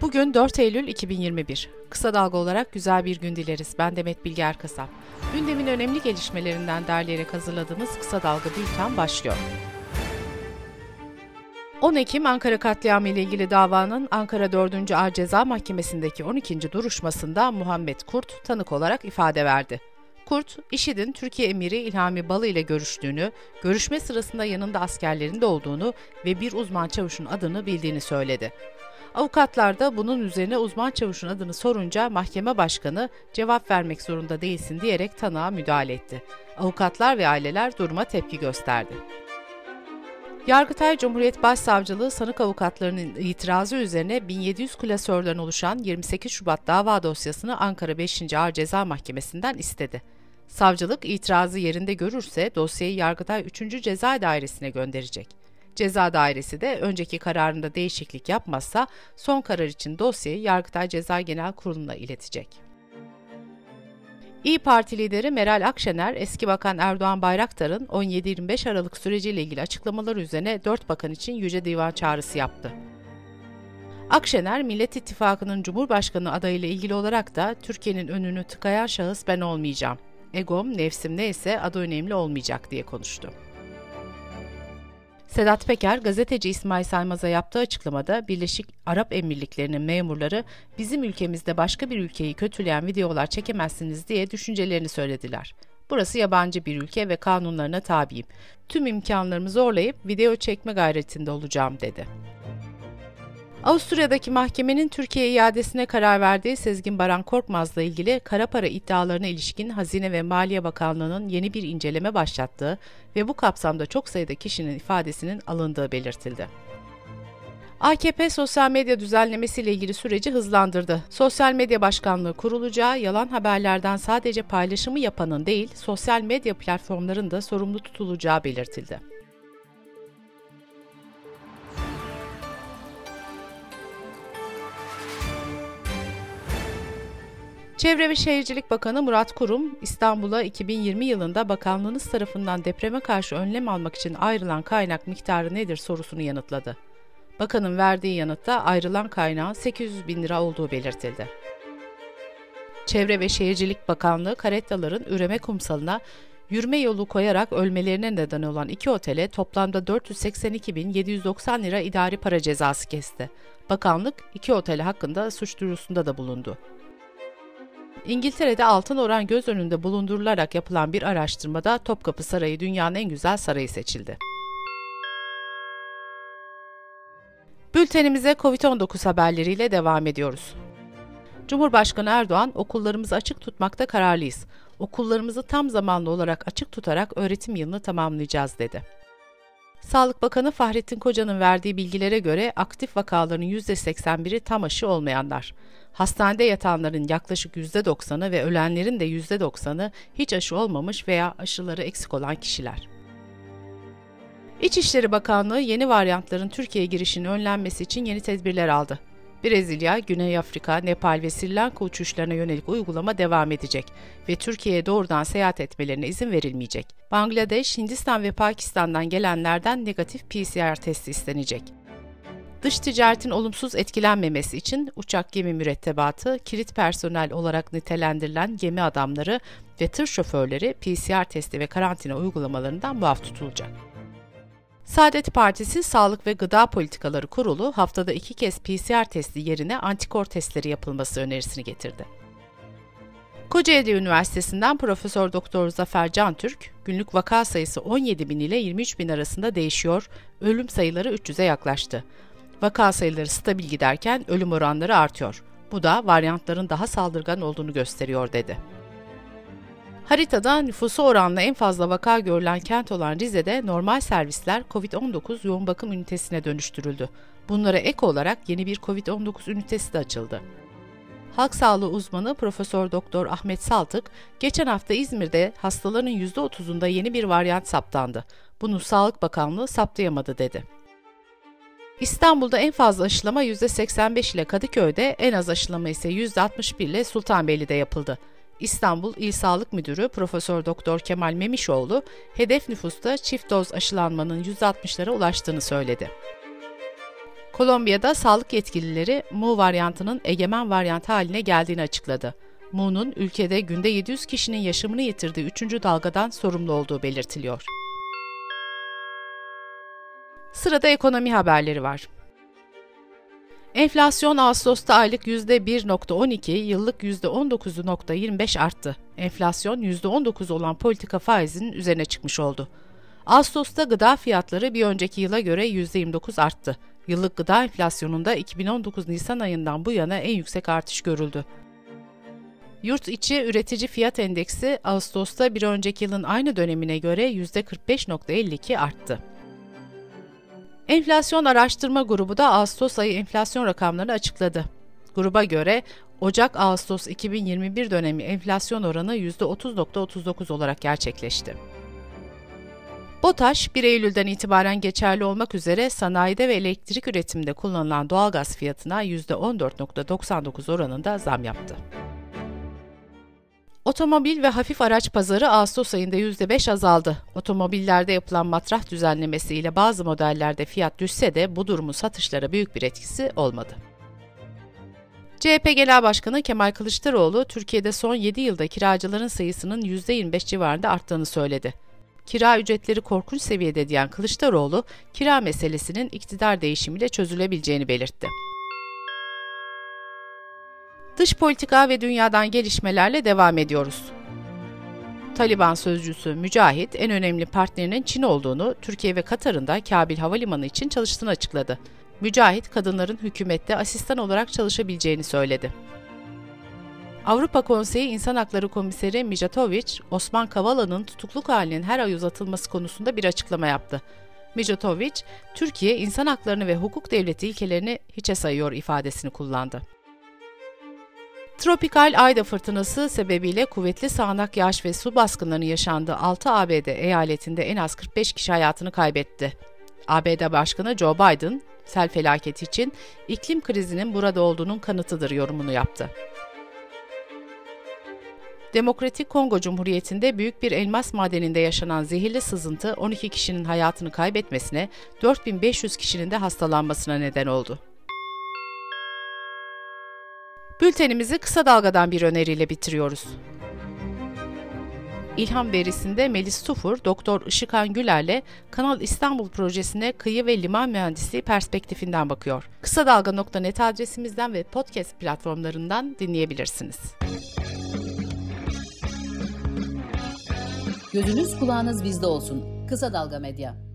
Bugün 4 Eylül 2021. Kısa dalga olarak güzel bir gün dileriz. Ben Demet Bilge Erkasap. Gündemin önemli gelişmelerinden derleyerek hazırladığımız Kısa Dalga Bülten başlıyor. 10 Ekim Ankara katliamı ile ilgili davanın Ankara 4. Ağır Ceza Mahkemesi'ndeki 12. duruşmasında Muhammed Kurt tanık olarak ifade verdi. Kurt, IŞİD'in Türkiye emiri İlhami Balı ile görüştüğünü, görüşme sırasında yanında askerlerin de olduğunu ve bir uzman çavuşun adını bildiğini söyledi. Avukatlar da bunun üzerine uzman çavuşun adını sorunca mahkeme başkanı cevap vermek zorunda değilsin diyerek tanığa müdahale etti. Avukatlar ve aileler duruma tepki gösterdi. Yargıtay Cumhuriyet Başsavcılığı sanık avukatlarının itirazı üzerine 1700 klasörden oluşan 28 Şubat dava dosyasını Ankara 5. Ağır Ceza Mahkemesi'nden istedi. Savcılık itirazı yerinde görürse dosyayı Yargıtay 3. Ceza Dairesi'ne gönderecek. Ceza Dairesi de önceki kararında değişiklik yapmazsa son karar için dosyayı Yargıtay Ceza Genel Kurulu'na iletecek. İyi Parti lideri Meral Akşener, eski bakan Erdoğan Bayraktar'ın 17-25 Aralık süreciyle ilgili açıklamaları üzerine 4 bakan için Yüce Divan çağrısı yaptı. Akşener, Millet İttifakı'nın Cumhurbaşkanı adayıyla ilgili olarak da Türkiye'nin önünü tıkayan şahıs ben olmayacağım. Egom, nefsim neyse adı önemli olmayacak diye konuştu. Sedat Peker, gazeteci İsmail Saymaz'a yaptığı açıklamada Birleşik Arap Emirlikleri'nin memurları bizim ülkemizde başka bir ülkeyi kötüleyen videolar çekemezsiniz diye düşüncelerini söylediler. Burası yabancı bir ülke ve kanunlarına tabiyim. Tüm imkanlarımı zorlayıp video çekme gayretinde olacağım dedi. Avusturya'daki mahkemenin Türkiye iadesine karar verdiği Sezgin Baran Korkmaz'la ilgili kara para iddialarına ilişkin Hazine ve Maliye Bakanlığı'nın yeni bir inceleme başlattığı ve bu kapsamda çok sayıda kişinin ifadesinin alındığı belirtildi. AKP sosyal medya düzenlemesiyle ilgili süreci hızlandırdı. Sosyal Medya Başkanlığı kurulacağı, yalan haberlerden sadece paylaşımı yapanın değil, sosyal medya platformlarında sorumlu tutulacağı belirtildi. Çevre ve Şehircilik Bakanı Murat Kurum, İstanbul'a 2020 yılında bakanlığınız tarafından depreme karşı önlem almak için ayrılan kaynak miktarı nedir sorusunu yanıtladı. Bakanın verdiği yanıtta ayrılan kaynağın 800 bin lira olduğu belirtildi. Çevre ve Şehircilik Bakanlığı karettaların üreme kumsalına yürüme yolu koyarak ölmelerine neden olan iki otele toplamda 482.790 lira idari para cezası kesti. Bakanlık iki otel hakkında suç duyurusunda da bulundu. İngiltere'de altın oran göz önünde bulundurularak yapılan bir araştırmada Topkapı Sarayı dünyanın en güzel sarayı seçildi. Bültenimize COVID-19 haberleriyle devam ediyoruz. Cumhurbaşkanı Erdoğan, okullarımızı açık tutmakta kararlıyız. Okullarımızı tam zamanlı olarak açık tutarak öğretim yılını tamamlayacağız dedi. Sağlık Bakanı Fahrettin Koca'nın verdiği bilgilere göre aktif vakaların %81'i tam aşı olmayanlar. Hastanede yatanların yaklaşık %90'ı ve ölenlerin de %90'ı hiç aşı olmamış veya aşıları eksik olan kişiler. İçişleri Bakanlığı yeni varyantların Türkiye'ye girişinin önlenmesi için yeni tedbirler aldı. Brezilya, Güney Afrika, Nepal ve Sri Lanka uçuşlarına yönelik uygulama devam edecek ve Türkiye'ye doğrudan seyahat etmelerine izin verilmeyecek. Bangladeş, Hindistan ve Pakistan'dan gelenlerden negatif PCR testi istenecek. Dış ticaretin olumsuz etkilenmemesi için uçak gemi mürettebatı, kilit personel olarak nitelendirilen gemi adamları ve tır şoförleri PCR testi ve karantina uygulamalarından muaf tutulacak. Saadet Partisi Sağlık ve Gıda Politikaları Kurulu haftada iki kez PCR testi yerine antikor testleri yapılması önerisini getirdi. Kocaeli Üniversitesi'nden Profesör Doktor Zafer Cantürk, günlük vaka sayısı 17 bin ile 23 bin arasında değişiyor, ölüm sayıları 300'e yaklaştı. Vaka sayıları stabil giderken ölüm oranları artıyor. Bu da varyantların daha saldırgan olduğunu gösteriyor dedi. Haritada nüfusu oranla en fazla vaka görülen kent olan Rize'de normal servisler COVID-19 yoğun bakım ünitesine dönüştürüldü. Bunlara ek olarak yeni bir COVID-19 ünitesi de açıldı. Halk sağlığı uzmanı Profesör Doktor Ahmet Saltık, geçen hafta İzmir'de hastaların %30'unda yeni bir varyant saptandı. Bunu Sağlık Bakanlığı saptayamadı dedi. İstanbul'da en fazla aşılama %85 ile Kadıköy'de, en az aşılama ise %61 ile Sultanbeyli'de yapıldı. İstanbul İl Sağlık Müdürü Profesör Doktor Kemal Memişoğlu, hedef nüfusta çift doz aşılanmanın %60'lara ulaştığını söyledi. Kolombiya'da sağlık yetkilileri Mu varyantının egemen varyant haline geldiğini açıkladı. Mu'nun ülkede günde 700 kişinin yaşamını yitirdiği 3. dalgadan sorumlu olduğu belirtiliyor. Sırada ekonomi haberleri var. Enflasyon Ağustos'ta aylık %1.12, yıllık %19.25 arttı. Enflasyon %19 olan politika faizinin üzerine çıkmış oldu. Ağustos'ta gıda fiyatları bir önceki yıla göre %29 arttı. Yıllık gıda enflasyonunda 2019 Nisan ayından bu yana en yüksek artış görüldü. Yurt içi üretici fiyat endeksi Ağustos'ta bir önceki yılın aynı dönemine göre %45.52 arttı. Enflasyon Araştırma Grubu da Ağustos ayı enflasyon rakamlarını açıkladı. Gruba göre Ocak-Ağustos 2021 dönemi enflasyon oranı %30.39 olarak gerçekleşti. BOTAŞ, 1 Eylül'den itibaren geçerli olmak üzere sanayide ve elektrik üretiminde kullanılan doğalgaz fiyatına %14.99 oranında zam yaptı. Otomobil ve hafif araç pazarı Ağustos ayında %5 azaldı. Otomobillerde yapılan matrah düzenlemesiyle bazı modellerde fiyat düşse de bu durumun satışlara büyük bir etkisi olmadı. CHP Genel Başkanı Kemal Kılıçdaroğlu, Türkiye'de son 7 yılda kiracıların sayısının %25 civarında arttığını söyledi. Kira ücretleri korkunç seviyede diyen Kılıçdaroğlu, kira meselesinin iktidar değişimiyle çözülebileceğini belirtti. Dış politika ve dünyadan gelişmelerle devam ediyoruz. Taliban sözcüsü Mücahit, en önemli partnerinin Çin olduğunu, Türkiye ve Katar'ın da Kabil Havalimanı için çalıştığını açıkladı. Mücahit, kadınların hükümette asistan olarak çalışabileceğini söyledi. Avrupa Konseyi İnsan Hakları Komiseri Mijatovic, Osman Kavala'nın tutukluk halinin her ay uzatılması konusunda bir açıklama yaptı. Mijatovic, Türkiye insan haklarını ve hukuk devleti ilkelerini hiçe sayıyor ifadesini kullandı. Tropikal Ayda fırtınası sebebiyle kuvvetli sağanak yağış ve su baskınlarının yaşandığı 6 ABD eyaletinde en az 45 kişi hayatını kaybetti. ABD Başkanı Joe Biden, sel felaketi için iklim krizinin burada olduğunun kanıtıdır yorumunu yaptı. Demokratik Kongo Cumhuriyeti'nde büyük bir elmas madeninde yaşanan zehirli sızıntı 12 kişinin hayatını kaybetmesine, 4500 kişinin de hastalanmasına neden oldu. Bültenimizi kısa dalgadan bir öneriyle bitiriyoruz. İlham verisinde Melis Tufur, Doktor Işıkhan Güler'le Kanal İstanbul projesine kıyı ve liman mühendisliği perspektifinden bakıyor. Kısa Dalga.net adresimizden ve podcast platformlarından dinleyebilirsiniz. Gözünüz kulağınız bizde olsun. Kısa Dalga Medya.